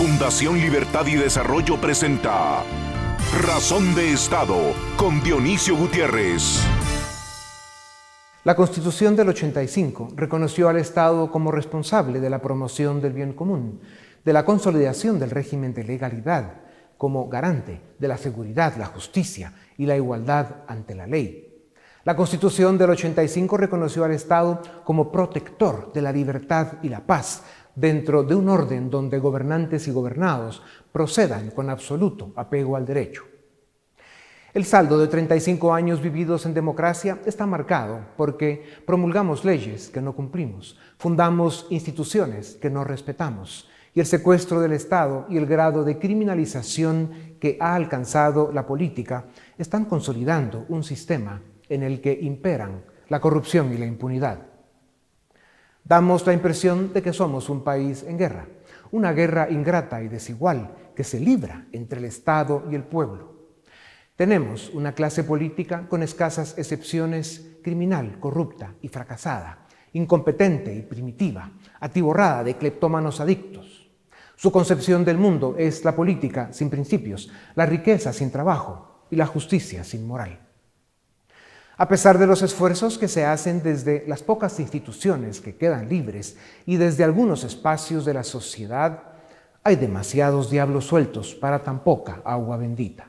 Fundación Libertad y Desarrollo presenta Razón de Estado con Dionisio Gutiérrez. La Constitución del 85 reconoció al Estado como responsable de la promoción del bien común, de la consolidación del régimen de legalidad, como garante de la seguridad, la justicia y la igualdad ante la ley. La Constitución del 85 reconoció al Estado como protector de la libertad y la paz, dentro de un orden donde gobernantes y gobernados procedan con absoluto apego al derecho. El saldo de 35 años vividos en democracia está marcado porque promulgamos leyes que no cumplimos, fundamos instituciones que no respetamos y el secuestro del Estado y el grado de criminalización que ha alcanzado la política están consolidando un sistema en el que imperan la corrupción y la impunidad. Damos la impresión de que somos un país en guerra, una guerra ingrata y desigual que se libra entre el Estado y el pueblo. Tenemos una clase política con escasas excepciones criminal, corrupta y fracasada, incompetente y primitiva, atiborrada de cleptómanos adictos. Su concepción del mundo es la política sin principios, la riqueza sin trabajo y la justicia sin moral. A pesar de los esfuerzos que se hacen desde las pocas instituciones que quedan libres y desde algunos espacios de la sociedad, hay demasiados diablos sueltos para tan poca agua bendita.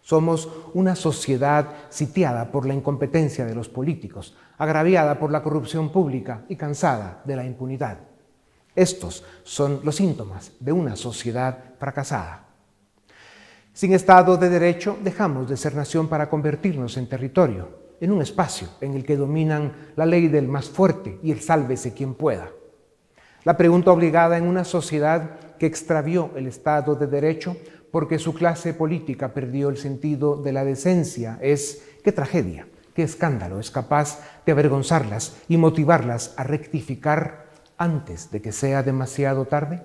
Somos una sociedad sitiada por la incompetencia de los políticos, agraviada por la corrupción pública y cansada de la impunidad. Estos son los síntomas de una sociedad fracasada. Sin Estado de Derecho dejamos de ser nación para convertirnos en territorio, en un espacio en el que dominan la ley del más fuerte y el sálvese quien pueda. La pregunta obligada en una sociedad que extravió el Estado de Derecho porque su clase política perdió el sentido de la decencia es qué tragedia, qué escándalo es capaz de avergonzarlas y motivarlas a rectificar antes de que sea demasiado tarde.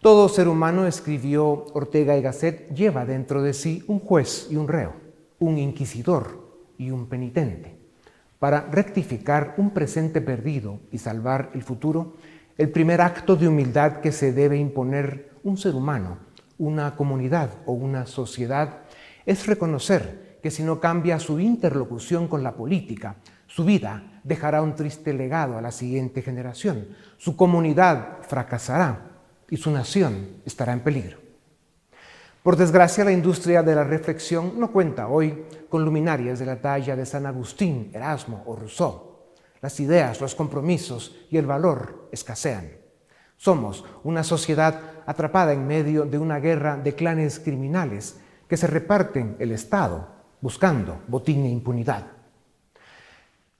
Todo ser humano, escribió Ortega y Gasset, lleva dentro de sí un juez y un reo, un inquisidor y un penitente. Para rectificar un presente perdido y salvar el futuro, el primer acto de humildad que se debe imponer un ser humano, una comunidad o una sociedad es reconocer que si no cambia su interlocución con la política, su vida dejará un triste legado a la siguiente generación, su comunidad fracasará y su nación estará en peligro. Por desgracia, la industria de la reflexión no cuenta hoy con luminarias de la talla de San Agustín, Erasmo o Rousseau. Las ideas, los compromisos y el valor escasean. Somos una sociedad atrapada en medio de una guerra de clanes criminales que se reparten el Estado buscando botín e impunidad.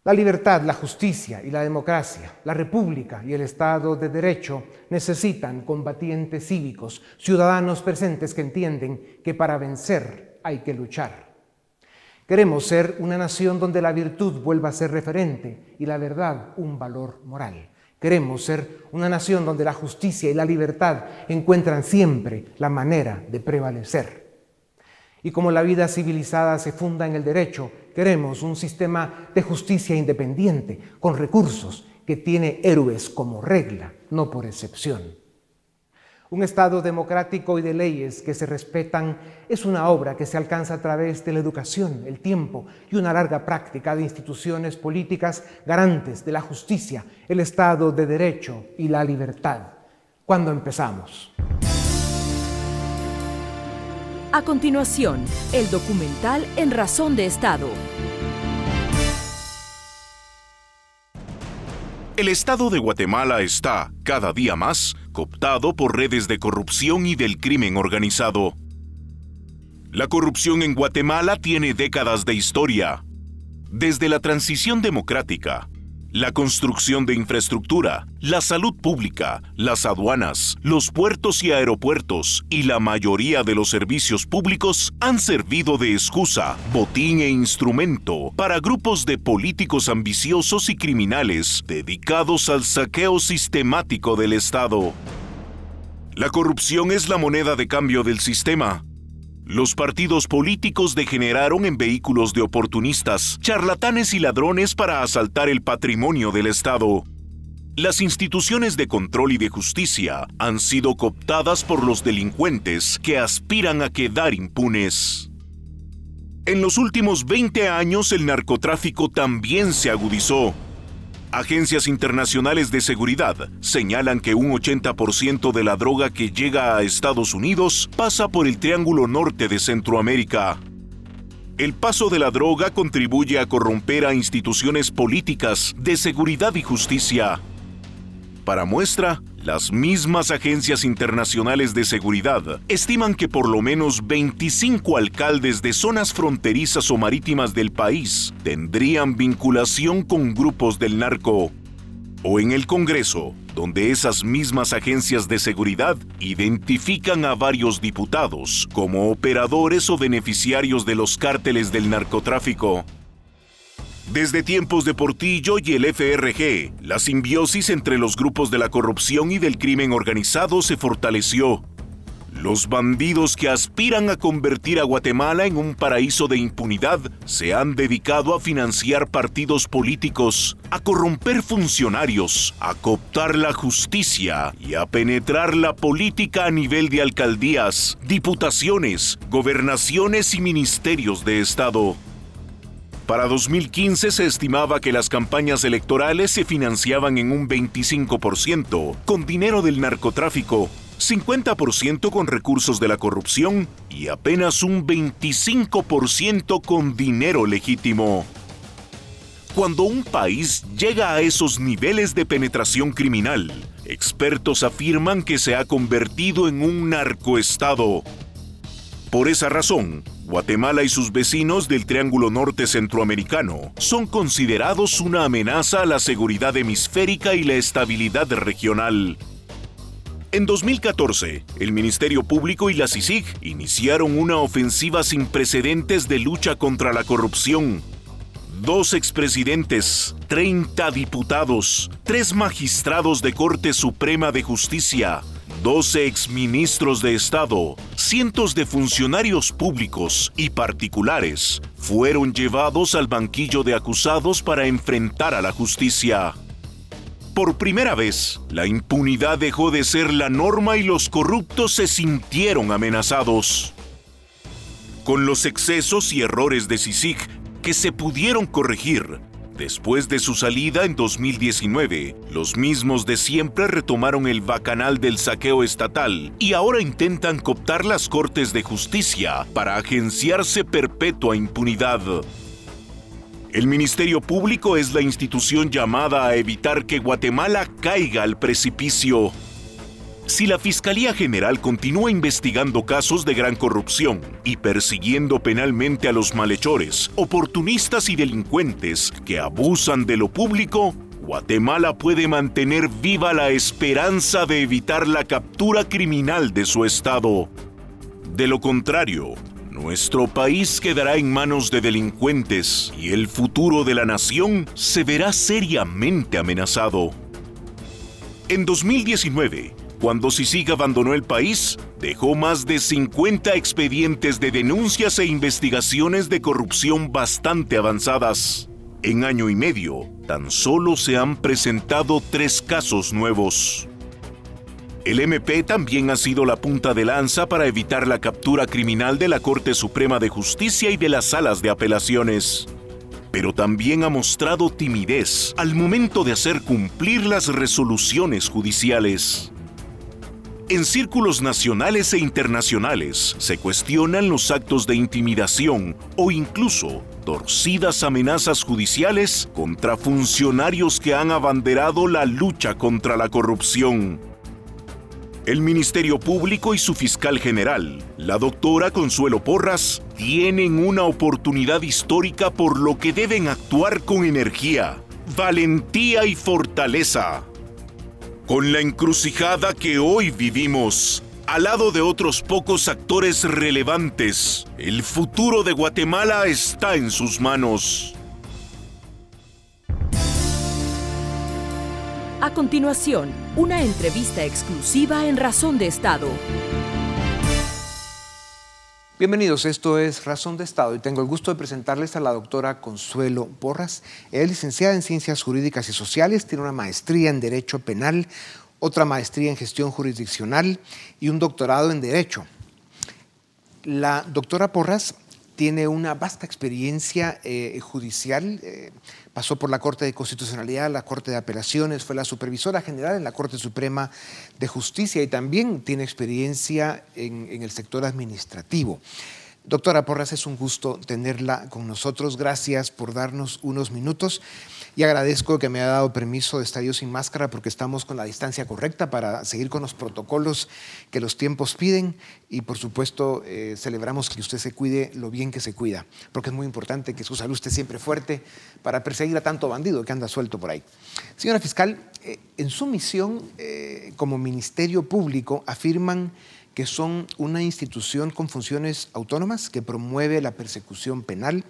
La libertad, la justicia y la democracia, la república y el Estado de Derecho necesitan combatientes cívicos, ciudadanos presentes que entienden que para vencer hay que luchar. Queremos ser una nación donde la virtud vuelva a ser referente y la verdad un valor moral. Queremos ser una nación donde la justicia y la libertad encuentran siempre la manera de prevalecer. Y como la vida civilizada se funda en el derecho, queremos un sistema de justicia independiente, con recursos, que tiene héroes como regla, no por excepción. Un Estado democrático y de leyes que se respetan es una obra que se alcanza a través de la educación, el tiempo y una larga práctica de instituciones políticas garantes de la justicia, el Estado de Derecho y la libertad. ¿Cuándo empezamos? A continuación, el documental En Razón de Estado. El Estado de Guatemala está, cada día más, cooptado por redes de corrupción y del crimen organizado. La corrupción en Guatemala tiene décadas de historia. Desde la transición democrática, la construcción de infraestructura, la salud pública, las aduanas, los puertos y aeropuertos y la mayoría de los servicios públicos han servido de excusa, botín e instrumento para grupos de políticos ambiciosos y criminales dedicados al saqueo sistemático del Estado. La corrupción es la moneda de cambio del sistema los partidos políticos degeneraron en vehículos de oportunistas, charlatanes y ladrones para asaltar el patrimonio del Estado. las instituciones de control y de justicia han sido cooptadas por los delincuentes que aspiran a quedar impunes. En los últimos 20 años el narcotráfico también se agudizó. Agencias internacionales de seguridad señalan que un 80% de la droga que llega a Estados Unidos pasa por el Triángulo Norte de Centroamérica. El paso de la droga contribuye a corromper a instituciones políticas de seguridad y justicia, para muestra, las mismas agencias internacionales de seguridad estiman que por lo menos 25 alcaldes de zonas fronterizas o marítimas del país tendrían vinculación con grupos del narco. O en el Congreso, donde esas mismas agencias de seguridad identifican a varios diputados como operadores o beneficiarios de los cárteles del narcotráfico. Desde tiempos de Portillo y el FRG, la simbiosis entre los grupos de la corrupción y del crimen organizado se fortaleció. Los bandidos que aspiran a convertir a Guatemala en un paraíso de impunidad se han dedicado a financiar partidos políticos, a corromper funcionarios, a cooptar la justicia y a penetrar la política a nivel de alcaldías, diputaciones, gobernaciones y ministerios de Estado. Para 2015 se estimaba que las campañas electorales se financiaban en un 25% con dinero del narcotráfico, 50% con recursos de la corrupción y apenas un 25% con dinero legítimo. Cuando un país llega a esos niveles de penetración criminal, expertos afirman que se ha convertido en un narcoestado. Por esa razón, Guatemala y sus vecinos del Triángulo Norte Centroamericano son considerados una amenaza a la seguridad hemisférica y la estabilidad regional. En 2014, el Ministerio Público y la CICIG iniciaron una ofensiva sin precedentes de lucha contra la corrupción. Dos expresidentes, 30 diputados, tres magistrados de Corte Suprema de Justicia, 12 exministros de Estado, cientos de funcionarios públicos y particulares fueron llevados al banquillo de acusados para enfrentar a la justicia. Por primera vez, la impunidad dejó de ser la norma y los corruptos se sintieron amenazados. Con los excesos y errores de CICIG que se pudieron corregir, Después de su salida en 2019, los mismos de siempre retomaron el bacanal del saqueo estatal y ahora intentan cooptar las Cortes de Justicia para agenciarse perpetua impunidad. El Ministerio Público es la institución llamada a evitar que Guatemala caiga al precipicio si la Fiscalía General continúa investigando casos de gran corrupción y persiguiendo penalmente a los malhechores, oportunistas y delincuentes que abusan de lo público, Guatemala puede mantener viva la esperanza de evitar la captura criminal de su Estado. De lo contrario, nuestro país quedará en manos de delincuentes y el futuro de la nación se verá seriamente amenazado. En 2019, cuando Sisig abandonó el país, dejó más de 50 expedientes de denuncias e investigaciones de corrupción bastante avanzadas. En año y medio, tan solo se han presentado tres casos nuevos. El MP también ha sido la punta de lanza para evitar la captura criminal de la Corte Suprema de Justicia y de las salas de apelaciones. Pero también ha mostrado timidez al momento de hacer cumplir las resoluciones judiciales. En círculos nacionales e internacionales se cuestionan los actos de intimidación o incluso torcidas amenazas judiciales contra funcionarios que han abanderado la lucha contra la corrupción. El Ministerio Público y su fiscal general, la doctora Consuelo Porras, tienen una oportunidad histórica por lo que deben actuar con energía, valentía y fortaleza con la encrucijada que hoy vivimos, al lado de otros pocos actores relevantes, el futuro de Guatemala está en sus manos. A continuación, una entrevista exclusiva en Razón de Estado. Bienvenidos, esto es Razón de Estado y tengo el gusto de presentarles a la doctora Consuelo Porras. es licenciada en Ciencias Jurídicas y Sociales, tiene una maestría en Derecho Penal, otra maestría en Gestión Jurisdiccional y un doctorado en Derecho. La doctora Porras tiene una vasta experiencia eh, judicial, eh, pasó por la Corte de Constitucionalidad, la Corte de Apelaciones, fue la supervisora general en la Corte Suprema de Justicia y también tiene experiencia en el sector administrativo. Doctora Porras, es un gusto tenerla con nosotros. Gracias por darnos unos minutos y agradezco que me haya dado permiso de estar yo sin máscara porque estamos con la distancia correcta para seguir con los protocolos que los tiempos piden y por supuesto eh, celebramos que usted se cuide lo bien que se cuida, porque es muy importante que su salud esté siempre fuerte para perseguir a tanto bandido que anda suelto por ahí. Señora fiscal, eh, en su misión eh, como Ministerio Público afirman que son una institución con funciones autónomas que promueve la persecución penal,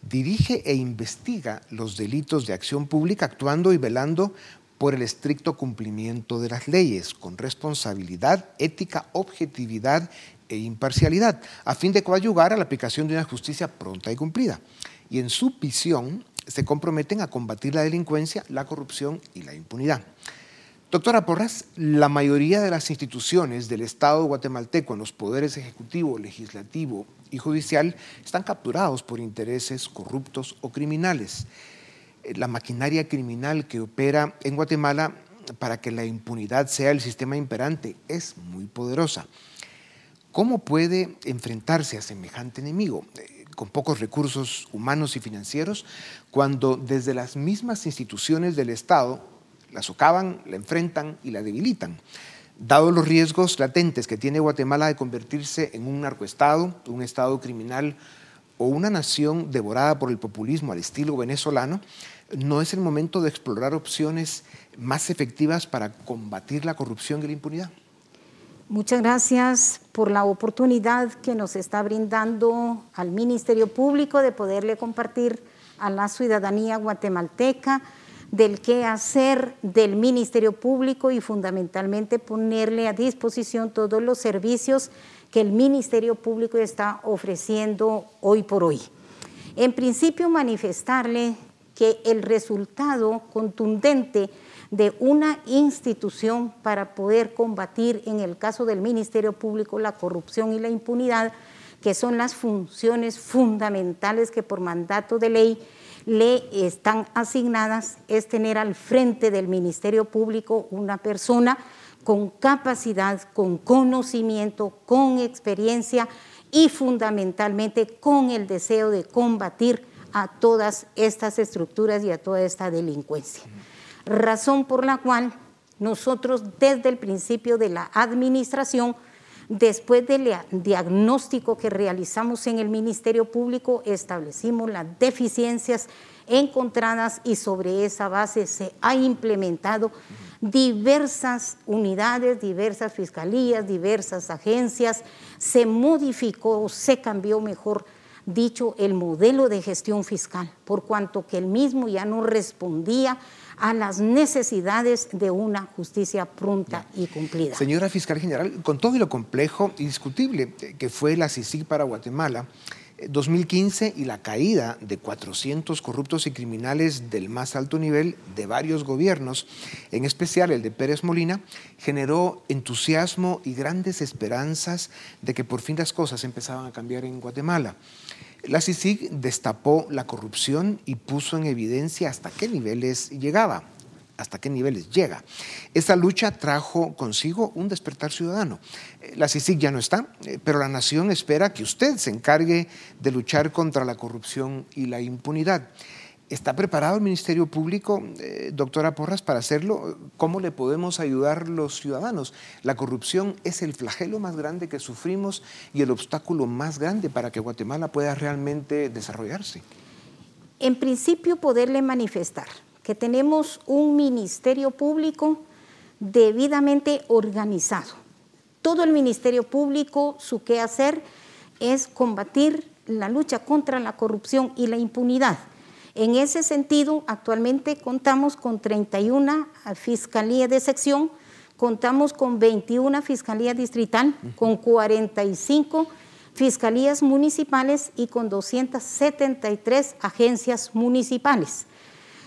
dirige e investiga los delitos de acción pública actuando y velando por el estricto cumplimiento de las leyes, con responsabilidad, ética, objetividad e imparcialidad, a fin de coadyuvar a la aplicación de una justicia pronta y cumplida. Y en su visión se comprometen a combatir la delincuencia, la corrupción y la impunidad. Doctora Porras, la mayoría de las instituciones del Estado guatemalteco en los poderes ejecutivo, legislativo y judicial están capturados por intereses corruptos o criminales. Eh, la maquinaria criminal que opera en Guatemala para que la impunidad sea el sistema imperante es muy poderosa. ¿Cómo puede enfrentarse a semejante enemigo? Eh, con pocos recursos humanos y financieros, cuando desde las mismas instituciones del Estado la socavan, la enfrentan y la debilitan. Dado los riesgos latentes que tiene Guatemala de convertirse en un narcoestado, un estado criminal o una nación devorada por el populismo al estilo venezolano, no es el momento de explorar opciones más efectivas para combatir la corrupción y la impunidad. Muchas gracias por la oportunidad que nos está brindando al Ministerio Público de poderle compartir a la ciudadanía guatemalteca del qué hacer del Ministerio Público y fundamentalmente ponerle a disposición todos los servicios que el Ministerio Público está ofreciendo hoy por hoy. En principio, manifestarle que el resultado contundente de una institución para poder combatir, en el caso del Ministerio Público, la corrupción y la impunidad, que son las funciones fundamentales que por mandato de ley le están asignadas es tener al frente del Ministerio Público una persona con capacidad, con conocimiento, con experiencia y fundamentalmente con el deseo de combatir a todas estas estructuras y a toda esta delincuencia. Razón por la cual nosotros desde el principio de la administración Después del diagnóstico que realizamos en el Ministerio Público, establecimos las deficiencias encontradas y sobre esa base se ha implementado diversas unidades, diversas fiscalías, diversas agencias, se modificó, se cambió mejor dicho el modelo de gestión fiscal, por cuanto que el mismo ya no respondía a las necesidades de una justicia pronta y cumplida. Señora Fiscal General, con todo lo complejo y discutible que fue la CICIG para Guatemala, 2015 eh, y la caída de 400 corruptos y criminales del más alto nivel de varios gobiernos, en especial el de Pérez Molina, generó entusiasmo y grandes esperanzas de que por fin las cosas empezaban a cambiar en Guatemala. La CICIG destapó la corrupción y puso en evidencia hasta qué niveles llegaba, hasta qué niveles llega. Esta lucha trajo consigo un despertar ciudadano. Eh, la CICIG ya no está, eh, pero la nación espera que usted se encargue de luchar contra la corrupción y la impunidad. ¿Está preparado el Ministerio Público, eh, doctora Porras, para hacerlo? ¿Cómo le podemos ayudar los ciudadanos? La corrupción es el flagelo más grande que sufrimos y el obstáculo más grande para que Guatemala pueda realmente desarrollarse. En principio, poderle manifestar que tenemos un Ministerio Público debidamente organizado. Todo el Ministerio Público, su quehacer es combatir la lucha contra la corrupción y la impunidad en ese sentido, actualmente contamos con 31 fiscalías de sección, contamos con 21 fiscalías distrital, con 45 fiscalías municipales y con 273 agencias municipales.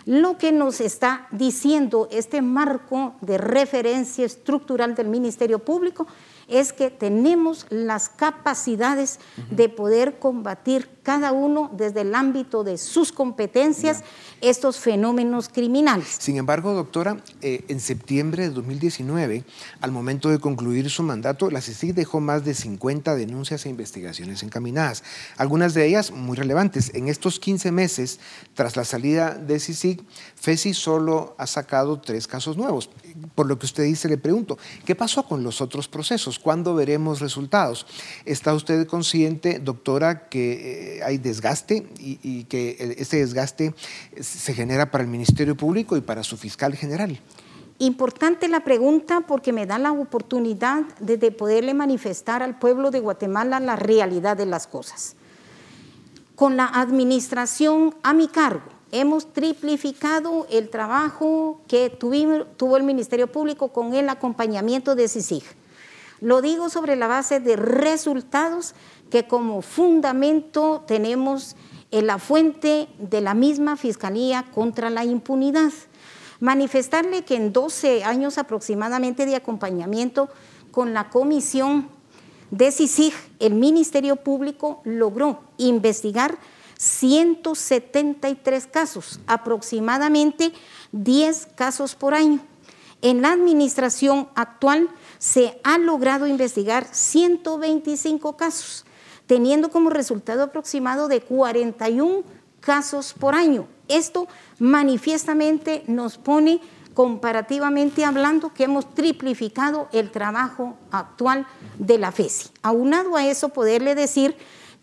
Lo que nos está diciendo este marco de referencia estructural del Ministerio Público es que tenemos las capacidades de poder combatir cada uno desde el ámbito de sus competencias estos fenómenos criminales. Sin embargo, doctora, eh, en septiembre de 2019, al momento de concluir su mandato, la CICIG dejó más de 50 denuncias e investigaciones encaminadas, algunas de ellas muy relevantes. En estos 15 meses, tras la salida de CICIG, FESI solo ha sacado tres casos nuevos. Por lo que usted dice, le pregunto, ¿qué pasó con los otros procesos? ¿Cuándo veremos resultados? ¿Está usted consciente, doctora, que... Eh, hay desgaste y, que ese desgaste se genera para el Ministerio Público y para su fiscal general. Importante la pregunta porque me da la oportunidad de, poderle manifestar al pueblo de Guatemala la realidad de las cosas. Con la administración a mi cargo, hemos triplificado el trabajo que tuvo el Ministerio Público con el acompañamiento de CICIG. Lo digo sobre la base de resultados que como fundamento tenemos en la fuente de la misma Fiscalía contra la impunidad. Manifestarle que en 12 años aproximadamente de acompañamiento con la comisión de CICIG, el Ministerio Público logró investigar 173 casos, aproximadamente 10 casos por año. En la administración actual se ha logrado investigar 125 casos, teniendo como resultado aproximado de 41 casos por año. Esto manifiestamente nos pone comparativamente hablando que hemos triplificado el trabajo actual de la FESI. Aunado a eso, poderle decir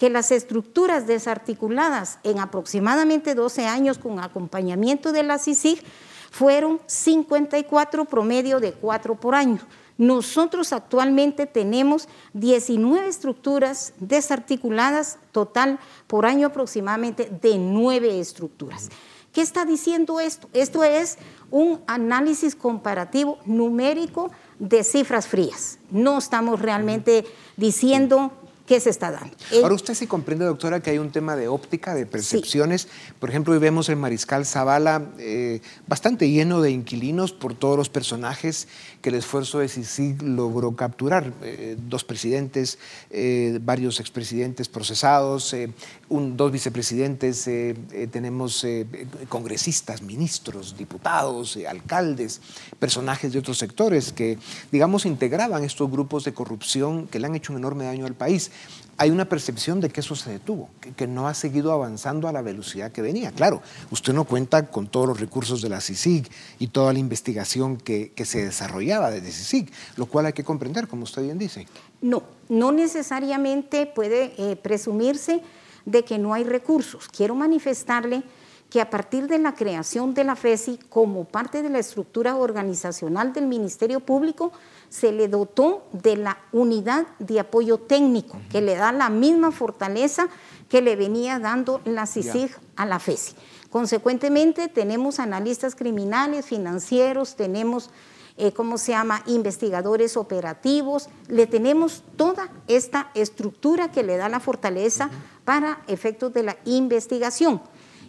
que las estructuras desarticuladas en aproximadamente 12 años con acompañamiento de la CICIG fueron 54 promedio de 4 por año. Nosotros actualmente tenemos 19 estructuras desarticuladas, total por año aproximadamente de 9 estructuras. ¿Qué está diciendo esto? Esto es un análisis comparativo numérico de cifras frías. No estamos realmente diciendo ¿Qué se está dando. Ahora usted sí comprende, doctora, que hay un tema de óptica, de percepciones. Por ejemplo, hoy vemos el Mariscal Zavala eh, bastante lleno de inquilinos por todos los personajes que el esfuerzo de CICIG logró capturar. Eh, dos presidentes, eh, varios expresidentes procesados, un, dos vicepresidentes, tenemos congresistas, ministros, diputados, alcaldes, personajes de otros sectores que, digamos, integraban estos grupos de corrupción que le han hecho un enorme daño al país hay una percepción de que eso se detuvo, que, no ha seguido avanzando a la velocidad que venía. Claro, usted no cuenta con todos los recursos de la CICIG y toda la investigación que, se desarrollaba desde CICIG, lo cual hay que comprender, como usted bien dice. No, no necesariamente puede eh, presumirse de que no hay recursos. Quiero manifestarle que a partir de la creación de la FESI, como parte de la estructura organizacional del Ministerio Público, se le dotó de la unidad de apoyo técnico, que le da la misma fortaleza que le venía dando la CICIG a la FESI. Consecuentemente, tenemos analistas criminales, financieros, tenemos, eh, ¿cómo se llama?, investigadores operativos, le tenemos toda esta estructura que le da la fortaleza para efectos de la investigación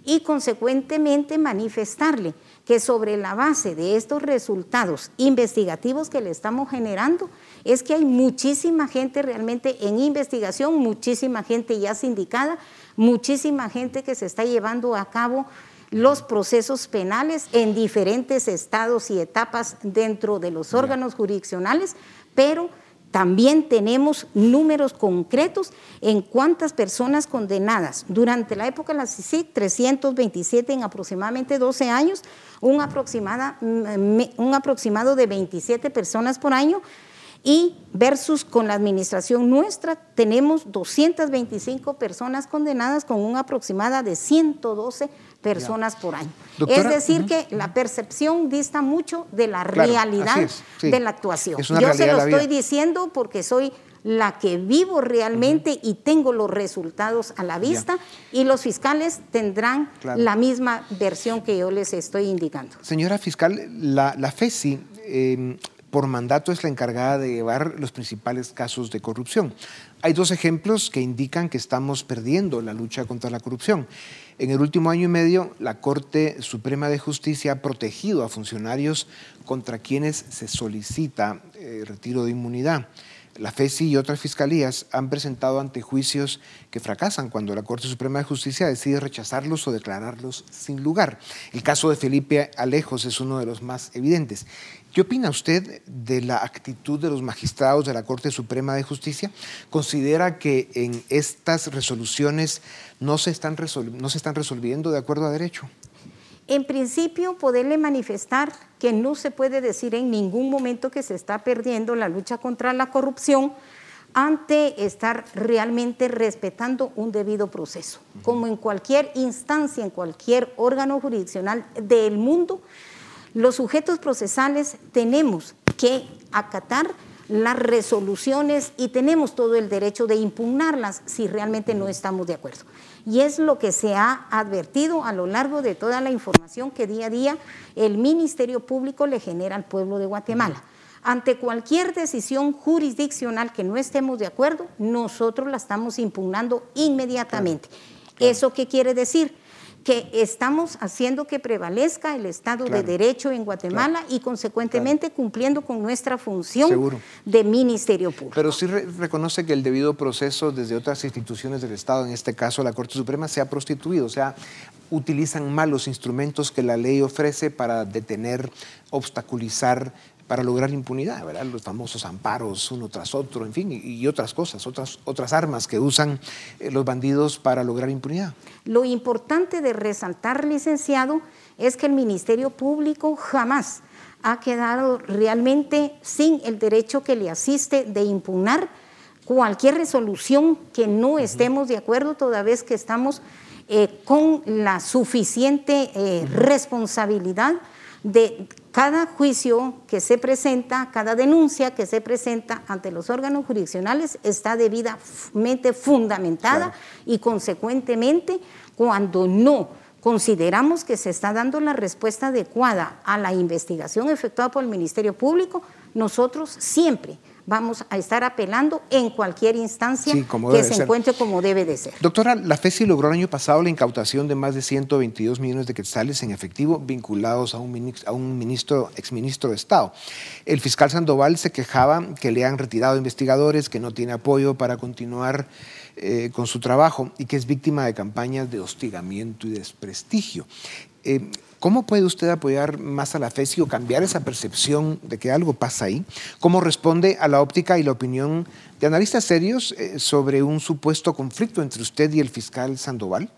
y consecuentemente manifestarle que sobre la base de estos resultados investigativos que le estamos generando, es que hay muchísima gente realmente en investigación, muchísima gente ya sindicada, muchísima gente que se está llevando a cabo los procesos penales en diferentes estados y etapas dentro de los órganos jurisdiccionales, pero también tenemos números concretos en cuántas personas condenadas. Durante la época de la CICIC, 327 en aproximadamente 12 años, un, un aproximado de 27 personas por año y versus con la administración nuestra tenemos 225 personas condenadas con un aproximada de 112 personas por año. es decir, que la percepción dista mucho de la realidad de la actuación. Yo se lo estoy diciendo porque soy la que vivo realmente y tengo los resultados a la vista y los fiscales tendrán la misma versión que yo les estoy indicando. Señora fiscal, la, la FESI... Em, por mandato es la encargada de llevar los principales casos de corrupción. Hay dos ejemplos que indican que estamos perdiendo la lucha contra la corrupción. En el último año y medio, la Corte Suprema de Justicia ha protegido a funcionarios contra quienes se solicita eh, retiro de inmunidad. La FESI y otras fiscalías han presentado antejuicios que fracasan cuando la Corte Suprema de Justicia decide rechazarlos o declararlos sin lugar. El caso de Felipe Alejos es uno de los más evidentes. ¿Qué opina usted de la actitud de los magistrados de la Corte Suprema de Justicia? ¿Considera que en estas resoluciones no se están, no se están resolviendo de acuerdo a derecho? En principio, poderle manifestar que no se puede decir en ningún momento que se está perdiendo la lucha contra la corrupción ante estar realmente respetando un debido proceso. Como en cualquier instancia, en cualquier órgano jurisdiccional del mundo, los sujetos procesales tenemos que acatar las resoluciones y tenemos todo el derecho de impugnarlas si realmente no estamos de acuerdo y es lo que se ha advertido a lo largo de toda la información que día a día el Ministerio Público le genera al pueblo de Guatemala. Ante cualquier decisión jurisdiccional que no estemos de acuerdo, nosotros la estamos impugnando inmediatamente. ¿Eso qué quiere decir? Que estamos haciendo que prevalezca el Estado de Derecho en Guatemala y consecuentemente cumpliendo con nuestra función de Ministerio Público. Pero sí reconoce que el debido proceso desde otras instituciones del Estado, en este caso la Corte Suprema, se ha prostituido, o sea, utilizan malos instrumentos que la ley ofrece para detener, obstaculizar para lograr impunidad, ¿verdad? los famosos amparos uno tras otro, en fin, y, otras cosas, otras, otras armas que usan eh, los bandidos para lograr impunidad. Lo importante de resaltar, licenciado, es que el Ministerio Público jamás ha quedado realmente sin el derecho que le asiste de impugnar cualquier resolución que no estemos de acuerdo, toda vez que estamos eh, con la suficiente eh, responsabilidad de cada juicio que se presenta, cada denuncia que se presenta ante los órganos jurisdiccionales está debidamente fundamentada y consecuentemente cuando no consideramos que se está dando la respuesta adecuada a la investigación efectuada por el Ministerio Público, nosotros siempre vamos a estar apelando en cualquier instancia que se encuentre como debe de ser. Doctora, la FESI logró el año pasado la incautación de más de 122 millones de quetzales en efectivo vinculados a un, ministro, a un ministro, exministro de Estado. El fiscal Sandoval se quejaba que le han retirado investigadores, que no tiene apoyo para continuar eh, con su trabajo y que es víctima de campañas de hostigamiento y desprestigio. Eh, ¿Cómo puede usted apoyar más a la FESI o cambiar esa percepción de que algo pasa ahí? ¿Cómo responde a la óptica y la opinión de analistas serios eh, sobre un supuesto conflicto entre usted y el fiscal Sandoval?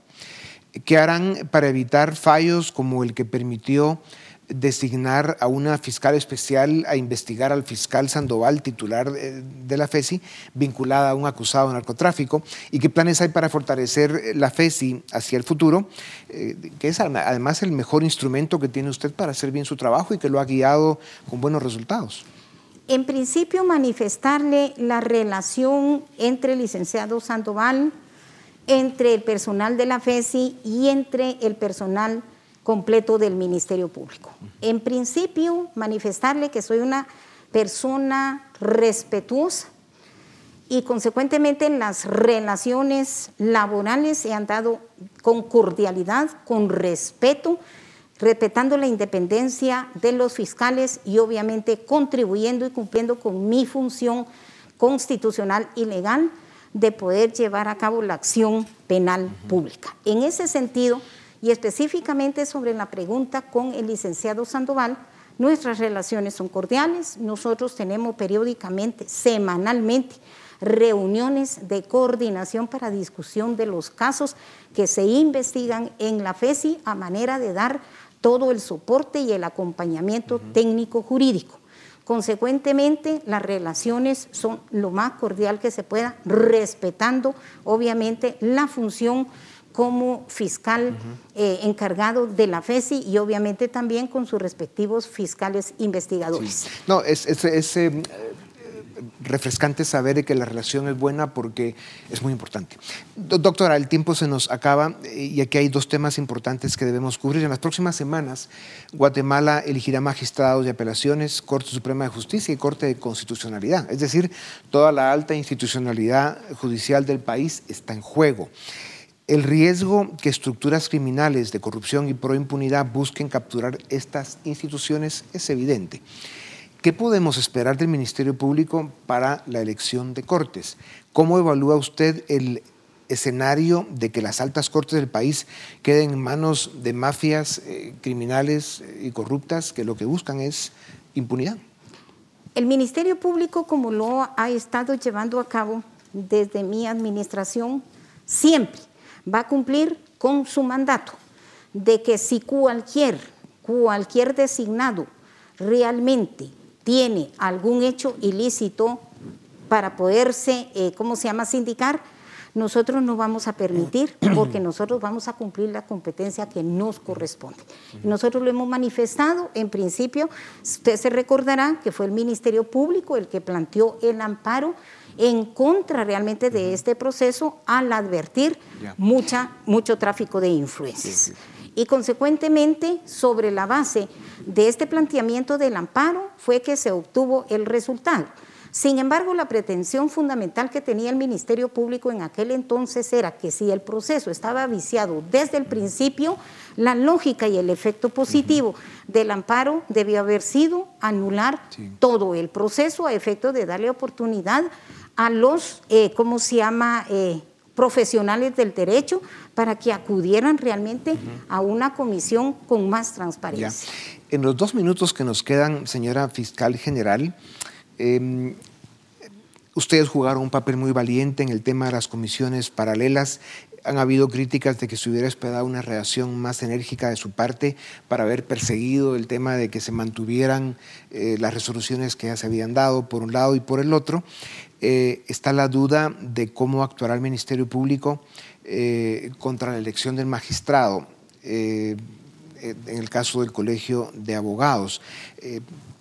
¿Qué harán para evitar fallos como el que permitió designar a una fiscal especial a investigar al fiscal Sandoval, titular de la FESI, vinculada a un acusado de narcotráfico, y qué planes hay para fortalecer la FESI hacia el futuro, eh, que es además el mejor instrumento que tiene usted para hacer bien su trabajo y que lo ha guiado con buenos resultados. En principio, manifestarle la relación entre el licenciado Sandoval, entre el personal de la FESI y entre el personal completo del Ministerio Público. En principio, manifestarle que soy una persona respetuosa y consecuentemente en las relaciones laborales se han dado con cordialidad, con respeto, respetando la independencia de los fiscales y obviamente contribuyendo y cumpliendo con mi función constitucional y legal de poder llevar a cabo la acción penal pública. En ese sentido, y específicamente sobre la pregunta con el licenciado Sandoval, nuestras relaciones son cordiales, nosotros tenemos periódicamente, semanalmente, reuniones de coordinación para discusión de los casos que se investigan en la FESI a manera de dar todo el soporte y el acompañamiento técnico jurídico. Consecuentemente, las relaciones son lo más cordial que se pueda, respetando obviamente la función como fiscal eh, encargado de la FESI y obviamente también con sus respectivos fiscales investigadores. No, es, es, eh, refrescante saber que la relación es buena porque es muy importante. Doctora, el tiempo se nos acaba eh, y aquí hay dos temas importantes que debemos cubrir. En las próximas semanas, Guatemala elegirá magistrados de apelaciones, Corte Suprema de Justicia y Corte de Constitucionalidad. Es decir, toda la alta institucionalidad judicial del país está en juego. El riesgo que estructuras criminales de corrupción y proimpunidad busquen capturar estas instituciones es evidente. ¿Qué podemos esperar del Ministerio Público para la elección de cortes? ¿Cómo evalúa usted el escenario de que las altas cortes del país queden en manos de mafias eh, criminales y corruptas que lo que buscan es impunidad? El Ministerio Público, como lo ha estado llevando a cabo desde mi administración, siempre va a cumplir con su mandato de que si cualquier, cualquier designado realmente tiene algún hecho ilícito para poderse, eh, ¿cómo se llama?, sindicar, nosotros no vamos a permitir porque nosotros vamos a cumplir la competencia que nos corresponde. Nosotros lo hemos manifestado, en principio, usted se recordará que fue el Ministerio Público el que planteó el amparo en contra realmente de este proceso al advertir mucha, mucho tráfico de influencias. Y consecuentemente, sobre la base de este planteamiento del amparo, fue que se obtuvo el resultado. Sin embargo, la pretensión fundamental que tenía el Ministerio Público en aquel entonces era que si el proceso estaba viciado desde el principio, la lógica y el efecto positivo del amparo debió haber sido anular todo el proceso a efecto de darle oportunidad a los, eh, ¿cómo se llama?, eh, profesionales del derecho para que acudieran realmente a una comisión con más transparencia. En los dos minutos que nos quedan, señora fiscal general, em, ustedes jugaron un papel muy valiente en el tema de las comisiones paralelas han habido críticas de que se hubiera esperado una reacción más enérgica de su parte para haber perseguido el tema de que se mantuvieran eh, las resoluciones que ya se habían dado por un lado y por el otro. Eh, está la duda de cómo actuará el Ministerio Público eh, contra la elección del magistrado, en el caso del Colegio de Abogados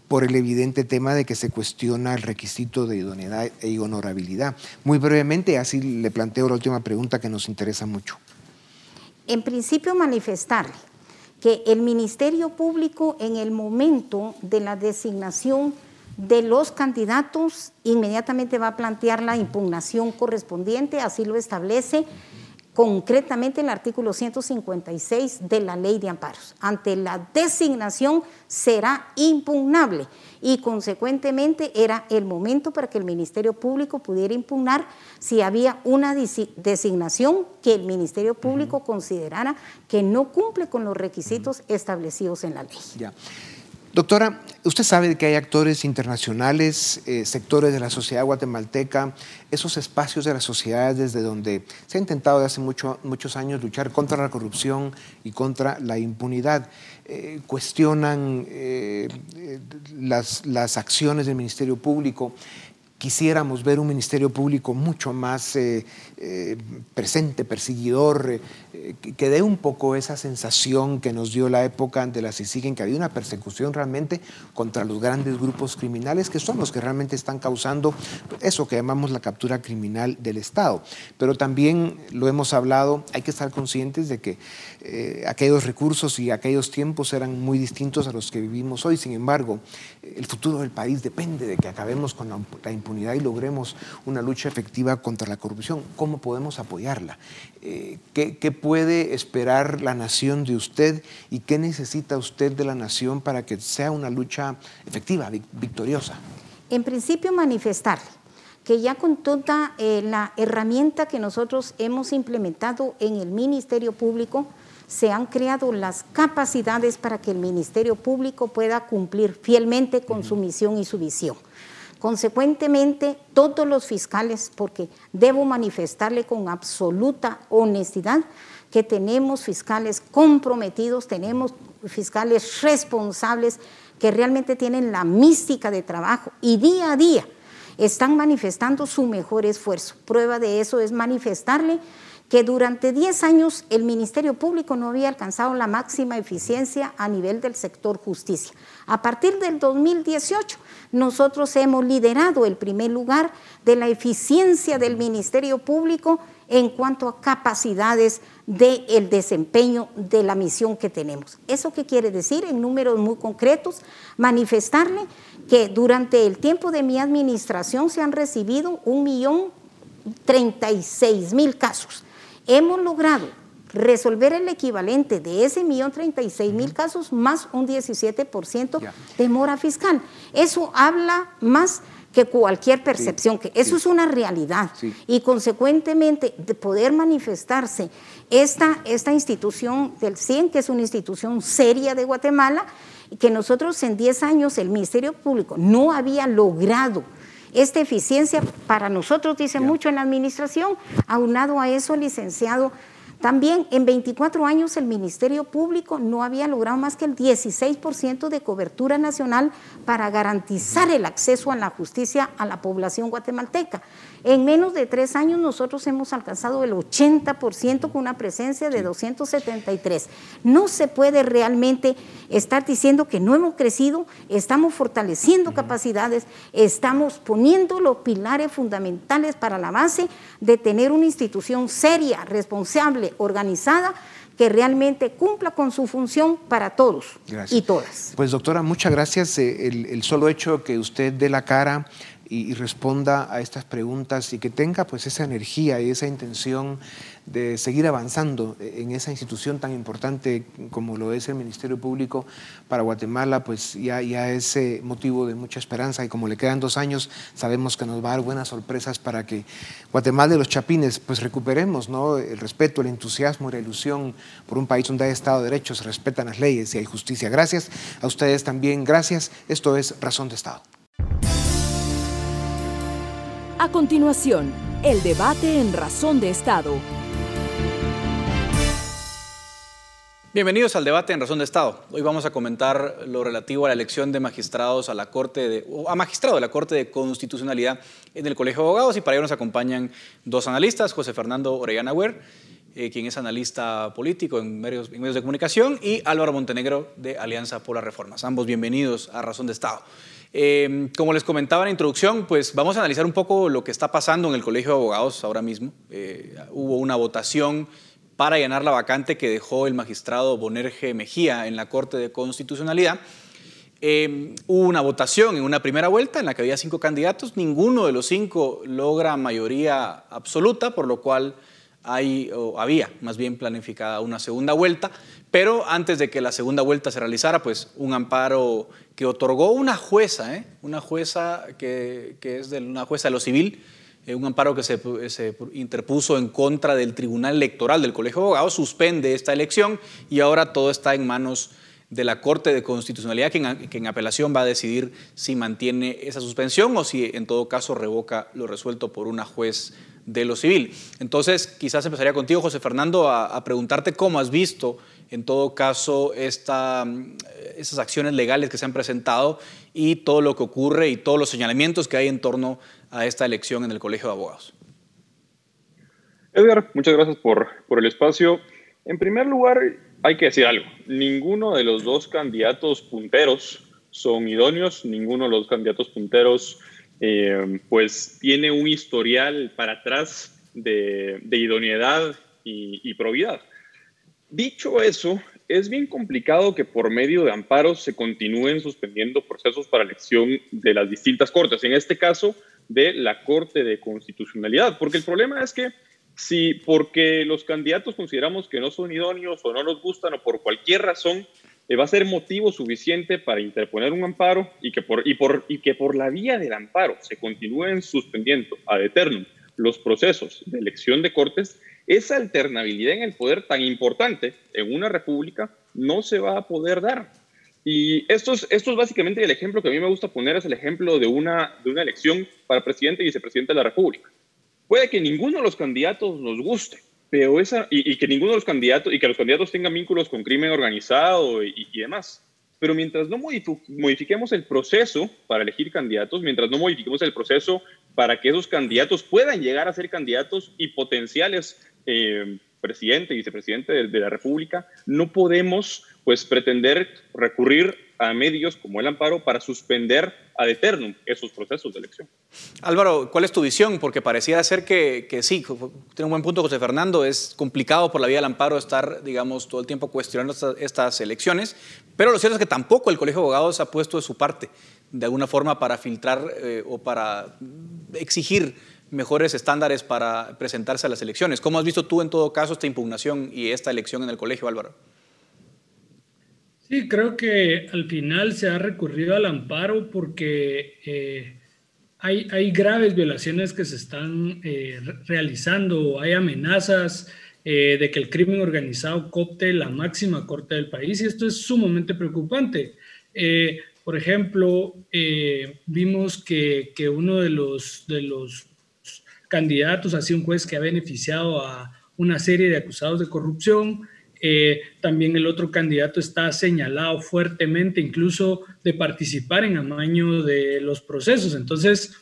por el evidente tema de que se cuestiona el requisito de idoneidad e honorabilidad. Muy brevemente, así le planteo la última pregunta que nos interesa mucho. En principio, manifestarle que el Ministerio Público en el momento de la designación de los candidatos inmediatamente va a plantear la impugnación correspondiente, así lo establece concretamente el artículo 156 de la ley de amparos. Ante la designación será impugnable y consecuentemente era el momento para que el Ministerio Público pudiera impugnar si había una designación que el Ministerio Público considerara que no cumple con los requisitos establecidos en la ley. Doctora, usted sabe que hay actores internacionales, eh, sectores de la sociedad guatemalteca, esos espacios de la sociedad desde donde se ha intentado desde hace muchos años luchar contra la corrupción y contra la impunidad. Eh, cuestionan eh, las, acciones del Ministerio Público quisiéramos ver un ministerio público mucho más presente, perseguidor, que dé un poco esa sensación que nos dio la época ante la CICIG en que había una persecución realmente contra los grandes grupos criminales que son los que realmente están causando eso que llamamos la captura criminal del Estado. Pero también lo hemos hablado, hay que estar conscientes de que aquellos recursos y aquellos tiempos eran muy distintos a los que vivimos hoy. Sin embargo, el futuro del país depende de que acabemos con la, impunidad y logremos una lucha efectiva contra la corrupción. ¿Cómo podemos apoyarla? Eh, ¿qué, puede esperar la nación de usted y qué necesita usted de la nación para que sea una lucha efectiva, victoriosa? En principio, manifestarle que ya con toda eh, la herramienta que nosotros hemos implementado en el Ministerio Público, se han creado las capacidades para que el Ministerio Público pueda cumplir fielmente con su misión y su visión. Consecuentemente, todos los fiscales, porque debo manifestarle con absoluta honestidad que tenemos fiscales comprometidos, tenemos fiscales responsables que realmente tienen la mística de trabajo y día a día están manifestando su mejor esfuerzo. Prueba de eso es manifestarle que durante 10 años el Ministerio Público no había alcanzado la máxima eficiencia a nivel del sector justicia. A partir del 2018 nosotros hemos liderado el primer lugar de la eficiencia del Ministerio Público en cuanto a capacidades del desempeño de la misión que tenemos. ¿Eso qué quiere decir? En números muy concretos, manifestarle que durante el tiempo de mi administración se han recibido un millón treinta y seis mil casos. Hemos logrado resolver el equivalente de ese millón treinta y seis mil casos más un 17% de mora fiscal. Eso habla más que cualquier percepción, que eso es una realidad. Y consecuentemente, de poder manifestarse esta, esta institución del CIEN, que es una institución seria de Guatemala, que nosotros en 10 años el Ministerio Público no había logrado esta eficiencia, para nosotros dice mucho en la administración, aunado a eso, licenciado, también en 24 años el Ministerio Público no había logrado más que el 16% de cobertura nacional para garantizar el acceso a la justicia a la población guatemalteca. En menos de tres años nosotros hemos alcanzado el 80% con una presencia de 273. No se puede realmente estar diciendo que no hemos crecido, estamos fortaleciendo capacidades, estamos poniendo los pilares fundamentales para la base de tener una institución seria, responsable, organizada que realmente cumpla con su función para todos y todas. Pues doctora, muchas gracias. Eh, el, el, solo hecho que usted dé la cara y, responda a estas preguntas y que tenga pues esa energía y esa intención de seguir avanzando en esa institución tan importante como lo es el Ministerio Público para Guatemala, pues ya, ya es motivo de mucha esperanza y como le quedan dos años, sabemos que nos va a dar buenas sorpresas para que Guatemala y los Chapines pues recuperemos ¿no? el respeto, el entusiasmo y la ilusión por un país donde hay Estado de Derecho, se respetan las leyes y hay justicia. Gracias a ustedes también, gracias. Esto es Razón de Estado. A continuación, el debate en Razón de Estado. Bienvenidos al debate en Razón de Estado. Hoy vamos a comentar lo relativo a la elección de magistrados a la Corte de, a magistrado de la Corte de Constitucionalidad en el Colegio de Abogados y para ello nos acompañan dos analistas, José Fernando Orellana Huer, eh, quien es analista político en medios, en medios de comunicación, y Álvaro Montenegro de Alianza por las Reformas. Ambos bienvenidos a Razón de Estado. Eh, como les comentaba en la introducción, pues vamos a analizar un poco lo que está pasando en el Colegio de Abogados ahora mismo. Eh, hubo una votación para llenar la vacante que dejó el magistrado Bonerge Mejía en la Corte de Constitucionalidad. Eh, hubo una votación en una primera vuelta en la que había cinco candidatos, ninguno de los cinco logra mayoría absoluta, por lo cual hay, había más bien planificada una segunda vuelta, pero antes de que la segunda vuelta se realizara, pues un amparo que otorgó una jueza, ¿eh? una jueza que, es de una jueza de lo civil, eh, un amparo que se, interpuso en contra del Tribunal Electoral del Colegio de Abogados, suspende esta elección y ahora todo está en manos de la Corte de Constitucionalidad, que en, que en, apelación va a decidir si mantiene esa suspensión o si en todo caso revoca lo resuelto por una juez de lo civil. Entonces, quizás empezaría contigo, José Fernando, a, preguntarte cómo has visto, en todo caso, esta, mm, esas acciones legales que se han presentado y todo lo que ocurre y todos los señalamientos que hay en torno a esta elección en el Colegio de Abogados. Edgar, muchas gracias por, por el espacio. En primer lugar, hay que decir algo. Ninguno de los dos candidatos punteros son idóneos, ninguno de los candidatos punteros eh, pues tiene un historial para atrás de, idoneidad y, probidad. Dicho eso, es bien complicado que por medio de amparos se continúen suspendiendo procesos para elección de las distintas cortes, en este caso de la Corte de Constitucionalidad, porque el problema es que si porque los candidatos consideramos que no son idóneos o no nos gustan o por cualquier razón eh, va a ser motivo suficiente para interponer un amparo y que por, y que por la vía del amparo se continúen suspendiendo a eternum los procesos de elección de cortes, esa alternabilidad en el poder tan importante en una república no se va a poder dar. Y esto es, básicamente el ejemplo que a mí me gusta poner, es el ejemplo de una, de una elección para presidente y vicepresidente de la república. Puede que ninguno de los candidatos nos guste, pero esa, y, que ninguno de los candidatos, y que los candidatos tengan vínculos con crimen organizado y, demás. Pero mientras no modifiquemos el proceso para elegir candidatos, mientras no modifiquemos el proceso para que esos candidatos puedan llegar a ser candidatos y potenciales eh, presidente y vicepresidente de, la República, no podemos pues pretender recurrir a medios como el amparo para suspender ad eternum esos procesos de elección. Álvaro, ¿cuál es tu visión? Porque pareciera ser que, sí, tiene un buen punto José Fernando, es complicado por la vía del amparo estar, digamos, todo el tiempo cuestionando estas, elecciones, pero lo cierto es que tampoco el Colegio de Abogados ha puesto de su parte, de alguna forma, para filtrar eh, o para exigir mejores estándares para presentarse a las elecciones. ¿Cómo has visto tú en todo caso esta impugnación y esta elección en el colegio, Álvaro? Sí, creo que al final se ha recurrido al amparo porque eh, hay, graves violaciones que se están eh, realizando, hay amenazas eh, de que el crimen organizado copte la máxima corte del país y esto es sumamente preocupante. por ejemplo, vimos que, que, uno de los, de los candidatos sido un juez que ha beneficiado a una serie de acusados de corrupción. Eh, también el otro candidato está señalado fuertemente incluso de participar en amaño de los procesos. Entonces,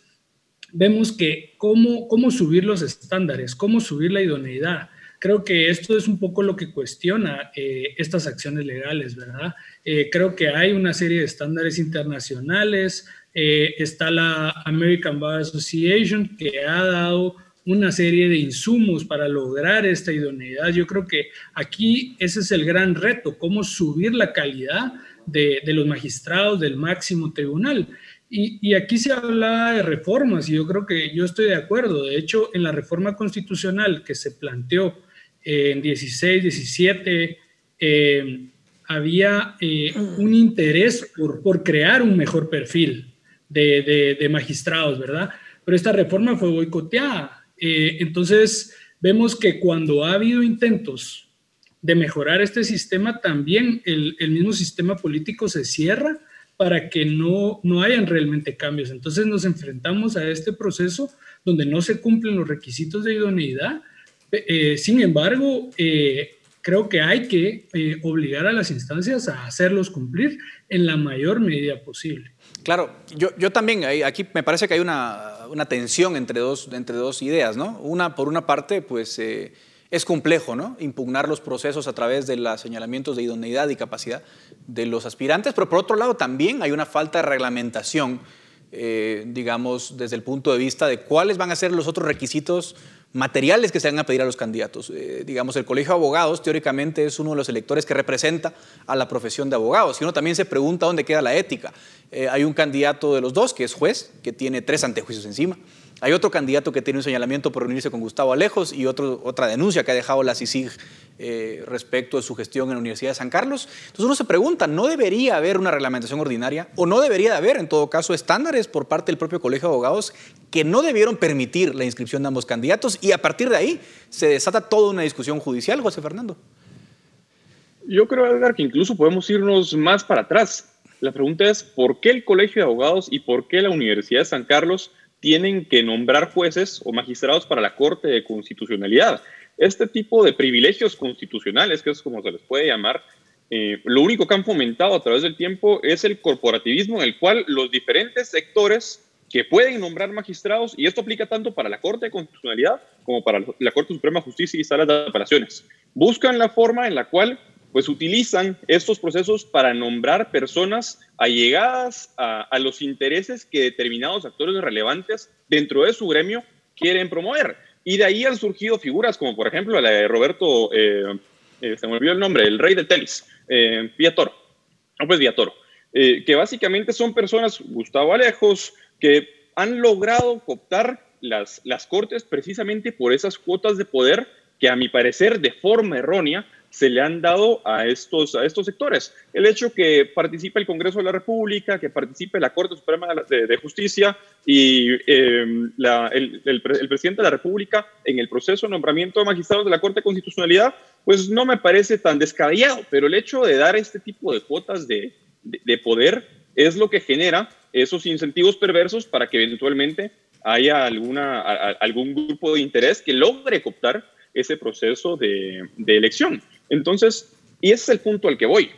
vemos que cómo, cómo subir los estándares, cómo subir la idoneidad. Creo que esto es un poco lo que cuestiona eh, estas acciones legales, ¿verdad? Eh, creo que hay una serie de estándares internacionales, está la American Bar Association que ha dado una serie de insumos para lograr esta idoneidad. Yo creo que aquí ese es el gran reto, cómo subir la calidad de, los magistrados del máximo tribunal. Y, aquí se habla de reformas y yo creo que yo estoy de acuerdo. De hecho, en la reforma constitucional que se planteó en 16, 17, eh, había eh, un interés por, por, crear un mejor perfil de, de magistrados, ¿verdad? Pero esta reforma fue boicoteada eh, entonces, vemos que cuando ha habido intentos de mejorar este sistema, también el, mismo sistema político se cierra para que no, no hayan realmente cambios. Entonces nos enfrentamos a este proceso donde no se cumplen los requisitos de idoneidad. Eh, sin embargo, eh, creo que hay que obligar a las instancias a hacerlos cumplir en la mayor medida posible. Claro, yo, yo también, aquí me parece que hay una, una tensión entre dos, entre dos ideas, ¿no? Una, por una parte, pues eh, es complejo, ¿no? Impugnar los procesos a través de los señalamientos de idoneidad y capacidad de los aspirantes, pero por otro lado también hay una falta de reglamentación, eh, digamos, desde el punto de vista de cuáles van a ser los otros requisitos materiales que se van a pedir a los candidatos. Eh, digamos, el Colegio de Abogados teóricamente es uno de los electores que representa a la profesión de abogados. Y uno también se pregunta dónde queda la ética. Eh, hay un candidato de los dos, que es juez, que tiene tres antejuicios encima. Hay otro candidato que tiene un señalamiento por reunirse con Gustavo Alejos y otra denuncia que ha dejado la CICIG eh, respecto de su gestión en la Universidad de San Carlos. Entonces uno se pregunta, ¿no debería haber una reglamentación ordinaria o no debería haber, en todo caso, estándares por parte del propio Colegio de Abogados que no debieron permitir la inscripción de ambos candidatos y a partir de ahí se desata toda una discusión judicial, José Fernando? Yo creo, Edgar, que incluso podemos irnos más para atrás. La pregunta es, ¿por qué el Colegio de Abogados y por qué la Universidad de San Carlos tienen que nombrar jueces o magistrados para la Corte de Constitucionalidad? Este tipo de privilegios constitucionales, que es como se les puede llamar, eh, lo único que han fomentado a través del tiempo es el corporativismo en el cual los diferentes sectores que pueden nombrar magistrados, y esto aplica tanto para la Corte de Constitucionalidad como para la Corte Suprema de Justicia y Salas de Apelaciones, buscan la forma en la cual pues utilizan estos procesos para nombrar personas allegadas a, los intereses que determinados actores relevantes dentro de su gremio quieren promover. Y de ahí han surgido figuras como, por ejemplo, la de Roberto, eh, eh, se me olvidó el nombre, el rey del tenis, eh, Villatoro, pues Villatoro, eh, que básicamente son personas, Gustavo Alejos, que han logrado cooptar las, las cortes precisamente por esas cuotas de poder que a mi parecer de forma errónea se le han dado a estos, a estos sectores. El hecho que participe el Congreso de la República, que participe la Corte Suprema de, Justicia y em, el, presidente de la República en el proceso de nombramiento de magistrados de la Corte de Constitucionalidad, pues no me parece tan descabellado, pero el hecho de dar este tipo de cuotas de, de poder es lo que genera esos incentivos perversos para que eventualmente haya alguna, algún grupo de interés que logre cooptar ese proceso de, de elección. Entonces, y ese es el punto al que voy.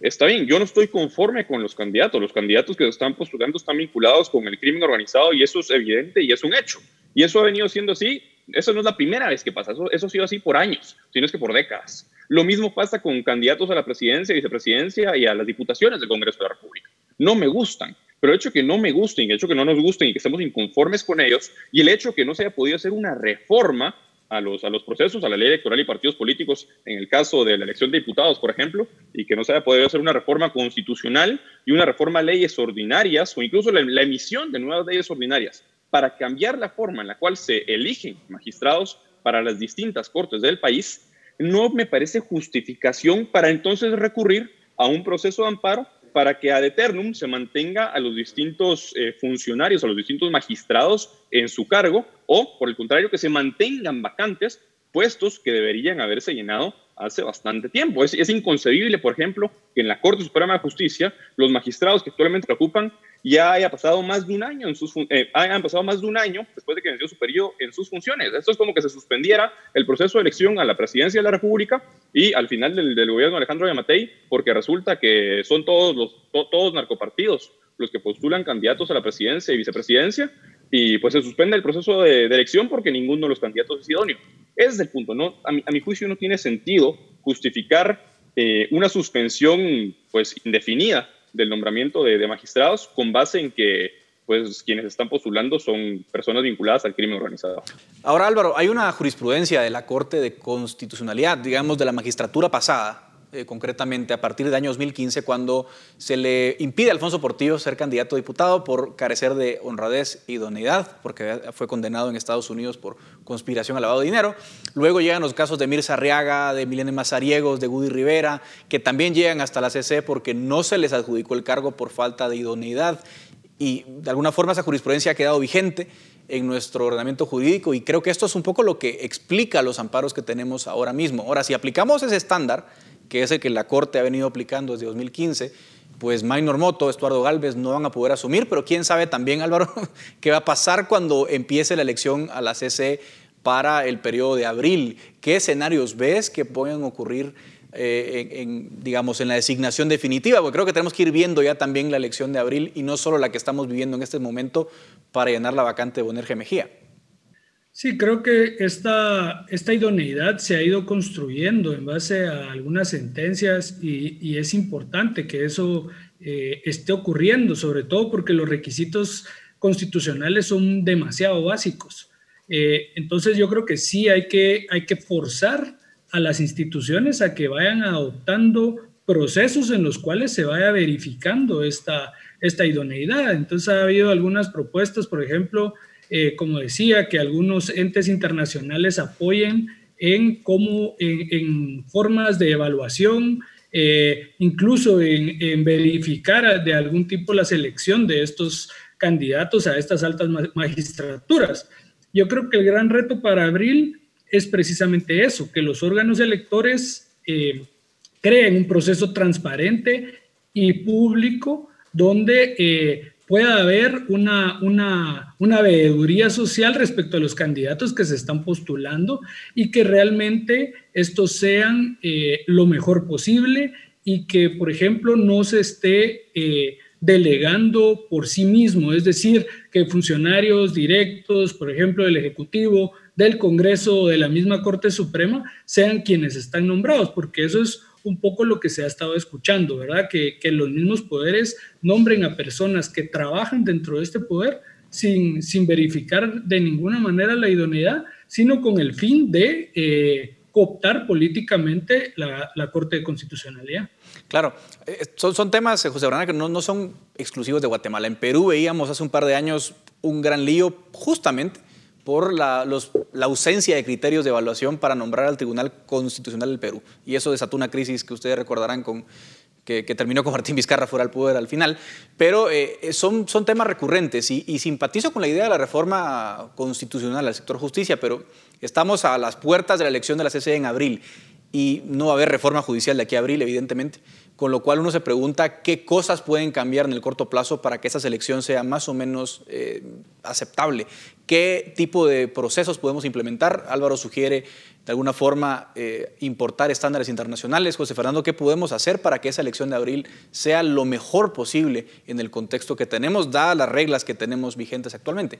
Está bien, yo no estoy conforme con los candidatos. Los candidatos que se están postulando están vinculados con el crimen organizado y eso es evidente y es un hecho. Y eso ha venido siendo así Eso no es la primera vez que pasa, eso, eso ha sido así por años, sino es que por décadas. Lo mismo pasa con candidatos a la presidencia, vicepresidencia y a las diputaciones del Congreso de la República. No me gustan, pero el hecho que no me gusten, el hecho que no nos gusten y que estemos inconformes con ellos, y el hecho que no se haya podido hacer una reforma a los, procesos, a la ley electoral y partidos políticos, en el caso de la elección de diputados, por ejemplo, y que no se haya podido hacer una reforma constitucional y una reforma a leyes ordinarias o incluso la emisión de nuevas leyes ordinarias para cambiar la forma en la cual se eligen magistrados para las distintas cortes del país, no me parece justificación para entonces recurrir a un proceso de amparo para que ad eternum se mantenga a los distintos eh, funcionarios, a los distintos magistrados en su cargo, o por el contrario, que se mantengan vacantes puestos que deberían haberse llenado hace bastante tiempo. Es, inconcebible, por ejemplo, que en la Corte Suprema de Justicia los magistrados que actualmente ocupan ya haya pasado más de un año en sus eh, hayan pasado más de un año después de que venció su periodo en sus funciones. Esto es como que se suspendiera el proceso de elección a la presidencia de la República y al final del, gobierno de Alejandro Yamatei, porque resulta que son todos los todos narcopartidos los que postulan candidatos a la presidencia y vicepresidencia y pues se suspende el proceso de, elección porque ninguno de los candidatos es idóneo. Ese es el punto. No, a, mi, a mi juicio no tiene sentido justificar eh, una suspensión pues indefinida del nombramiento de, de, magistrados con base en que pues quienes están postulando son personas vinculadas al crimen organizado. Ahora Álvaro, hay una jurisprudencia de la Corte de Constitucionalidad, digamos de la magistratura pasada, eh, concretamente a partir del año 2015, cuando se le impide a Alfonso Portillo ser candidato a diputado por carecer de honradez y idoneidad, porque fue condenado en Estados Unidos por conspiración al lavado de dinero. Luego llegan los casos de Mirza Arriaga, de Milene Mazariegos, de Woody Rivera, que también llegan hasta la CC porque no se les adjudicó el cargo por falta de idoneidad. Y de alguna forma esa jurisprudencia ha quedado vigente en nuestro ordenamiento jurídico y creo que esto es un poco lo que explica los amparos que tenemos ahora mismo. Ahora, si aplicamos ese estándar, que es el que la Corte ha venido aplicando desde 2015, pues Maynor Moto, Estuardo Galvez no van a poder asumir, pero quién sabe también, Álvaro, qué va a pasar cuando empiece la elección a la CC para el periodo de abril. ¿Qué escenarios ves que pueden ocurrir eh, en, digamos, en la designación definitiva? Porque creo que tenemos que ir viendo ya también la elección de abril y no solo la que estamos viviendo en este momento para llenar la vacante de Bonerge Mejía. Sí, creo que esta, esta idoneidad se ha ido construyendo en base a algunas sentencias y, y es importante que eso eh, esté ocurriendo, sobre todo porque los requisitos constitucionales son demasiado básicos. Eh, entonces yo creo que sí hay que, hay que forzar a las instituciones a que vayan adoptando procesos en los cuales se vaya verificando esta, esta idoneidad. Entonces ha habido algunas propuestas, por ejemplo, eh, como decía, que algunos entes internacionales apoyen en, cómo, en, formas de evaluación, eh, incluso en, verificar de algún tipo la selección de estos candidatos a estas altas magistraturas. Yo creo que el gran reto para abril es precisamente eso, que los órganos electores eh, creen un proceso transparente y público donde pueda haber una, una, una veeduría social respecto a los candidatos que se están postulando y que realmente estos sean eh, lo mejor posible y que, por ejemplo, no se esté eh, delegando por sí mismo, es decir, que funcionarios directos, por ejemplo, del Ejecutivo, del Congreso o de la misma Corte Suprema, sean quienes están nombrados, porque eso es un poco lo que se ha estado escuchando, ¿verdad? Que, los mismos poderes nombren a personas que trabajan dentro de este poder sin, sin verificar de ninguna manera la idoneidad, sino con el fin de eh, cooptar políticamente la, la, Corte de Constitucionalidad. Claro, eh, son, son temas, José Bernal, que no, no son exclusivos de Guatemala. En Perú veíamos hace un par de años un gran lío justamente por la, ausencia de criterios de evaluación para nombrar al Tribunal Constitucional del Perú. Y eso desató una crisis que ustedes recordarán que, terminó con Martín Vizcarra fuera al poder al final. Pero eh, son, son temas recurrentes y, y, simpatizo con la idea de la reforma constitucional al sector justicia, pero estamos a las puertas de la elección de la CCE en abril y no va a haber reforma judicial de aquí a abril, evidentemente con lo cual uno se pregunta qué cosas pueden cambiar en el corto plazo para que esa selección sea más o menos eh, aceptable. ¿Qué tipo de procesos podemos implementar? Álvaro sugiere de alguna forma eh, importar estándares internacionales. José Fernando, ¿qué podemos hacer para que esa elección de abril sea lo mejor posible en el contexto que tenemos, dadas las reglas que tenemos vigentes actualmente?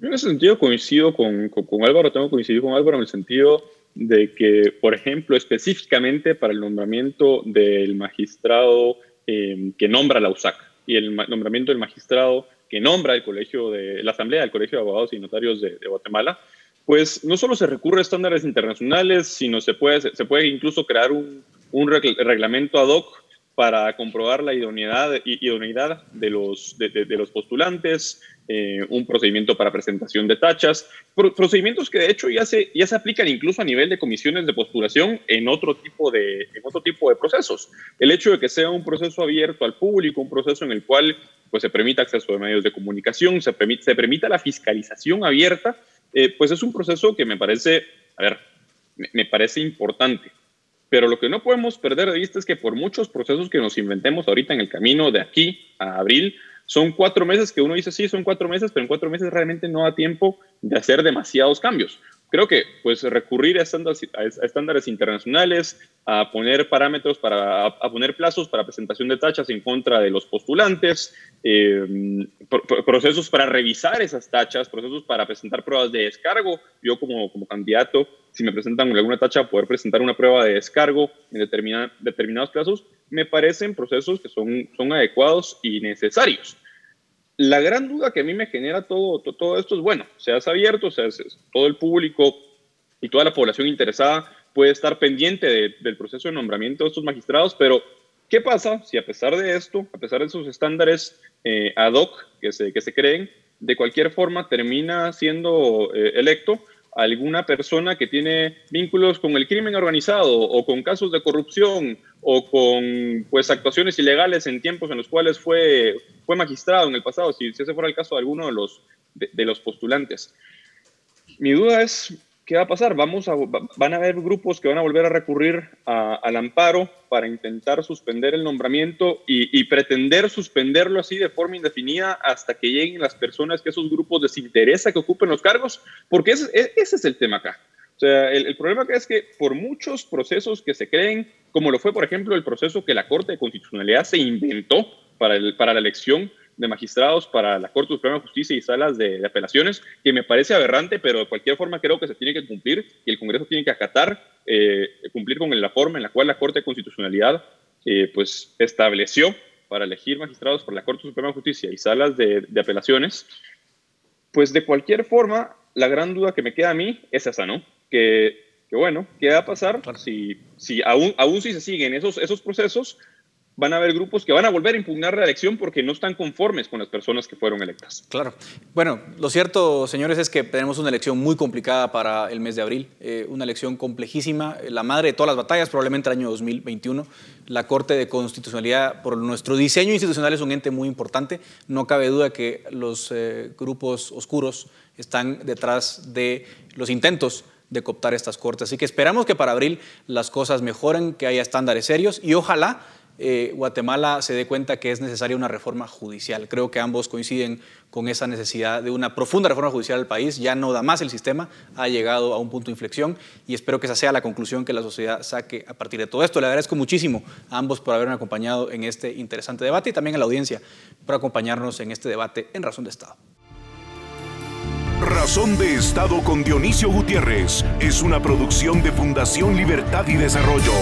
En ese sentido coincido con, con, Álvaro, tengo que coincidir con Álvaro en el sentido de que, por ejemplo, específicamente para el nombramiento del magistrado eh, que nombra la USAC y el nombramiento del magistrado que nombra el colegio de la Asamblea del Colegio de Abogados y Notarios de, Guatemala, pues no solo se recurre a estándares internacionales, sino se puede, se puede incluso crear un, un reglamento ad hoc para comprobar la idoneidad, idoneidad de, los, de, los postulantes, eh, un procedimiento para presentación de tachas, procedimientos que de hecho ya se, ya se aplican incluso a nivel de comisiones de postulación en otro, tipo de, en otro tipo de procesos. El hecho de que sea un proceso abierto al público, un proceso en el cual pues, se permita acceso a medios de comunicación, se, permite, se permita la fiscalización abierta, eh, pues es un proceso que me parece, a ver, me parece importante. Pero lo que no podemos perder de vista es que por muchos procesos que nos inventemos ahorita en el camino de aquí a abril, son cuatro meses que uno dice, sí, son cuatro meses, pero en cuatro meses realmente no da tiempo de hacer demasiados cambios creo que pues recurrir a estándares, internacionales, a poner parámetros para, a, poner plazos para presentación de tachas en contra de los postulantes, eh, procesos para revisar esas tachas, procesos para presentar pruebas de descargo. Yo como, como candidato, si me presentan alguna tacha, poder presentar una prueba de descargo en determinados plazos, me parecen procesos que son, son adecuados y necesarios. La gran duda que a mí me genera todo, todo, esto es, bueno, seas abierto, seas, todo el público y toda la población interesada puede estar pendiente del proceso de nombramiento de estos magistrados, pero ¿qué pasa si a pesar de esto, a pesar de esos estándares eh, ad hoc que se, que se creen, de cualquier forma termina siendo eh, electo alguna persona que tiene vínculos con el crimen organizado o con casos de corrupción o con pues actuaciones ilegales en tiempos en los cuales fue, fue magistrado en el pasado, si, ese fuera el caso de alguno de los, de los postulantes. Mi duda es ¿qué va a pasar? Vamos a, van a haber grupos que van a volver a recurrir al amparo para intentar suspender el nombramiento y, pretender suspenderlo así de forma indefinida hasta que lleguen las personas que esos grupos les interesa que ocupen los cargos, porque ese, es el tema acá. O sea, el, problema acá es que por muchos procesos que se creen, como lo fue, por ejemplo, el proceso que la Corte de Constitucionalidad se inventó para, el, para la elección de magistrados para la Corte Suprema de Justicia y salas de, apelaciones, que me parece aberrante, pero de cualquier forma creo que se tiene que cumplir y el Congreso tiene que acatar, eh, cumplir con la forma en la cual la Corte de Constitucionalidad eh, pues estableció para elegir magistrados para la Corte Suprema de Justicia y salas de, apelaciones, pues de cualquier forma, la gran duda que me queda a mí es esa, ¿no? Que, que bueno, ¿qué va a pasar si, si aún, aún si se siguen esos, esos procesos? Van a haber grupos que van a volver a impugnar la elección porque no están conformes con las personas que fueron electas. Claro. Bueno, lo cierto, señores, es que tenemos una elección muy complicada para el mes de abril, eh, una elección complejísima, la madre de todas las batallas, probablemente el año 2021. La Corte de Constitucionalidad, por nuestro diseño institucional, es un ente muy importante. No cabe duda que los eh, grupos oscuros están detrás de los intentos de cooptar estas cortes. Así que esperamos que para abril las cosas mejoren, que haya estándares serios y ojalá eh, Guatemala se dé cuenta que es necesaria una reforma judicial. Creo que ambos coinciden con esa necesidad de una profunda reforma judicial del país. Ya no da más el sistema, ha llegado a un punto de inflexión y espero que esa sea la conclusión que la sociedad saque a partir de todo esto. Le agradezco muchísimo a ambos por haberme acompañado en este interesante debate y también a la audiencia por acompañarnos en este debate en Razón de Estado. Razón de Estado con Dionisio Gutiérrez es una producción de Fundación Libertad y Desarrollo.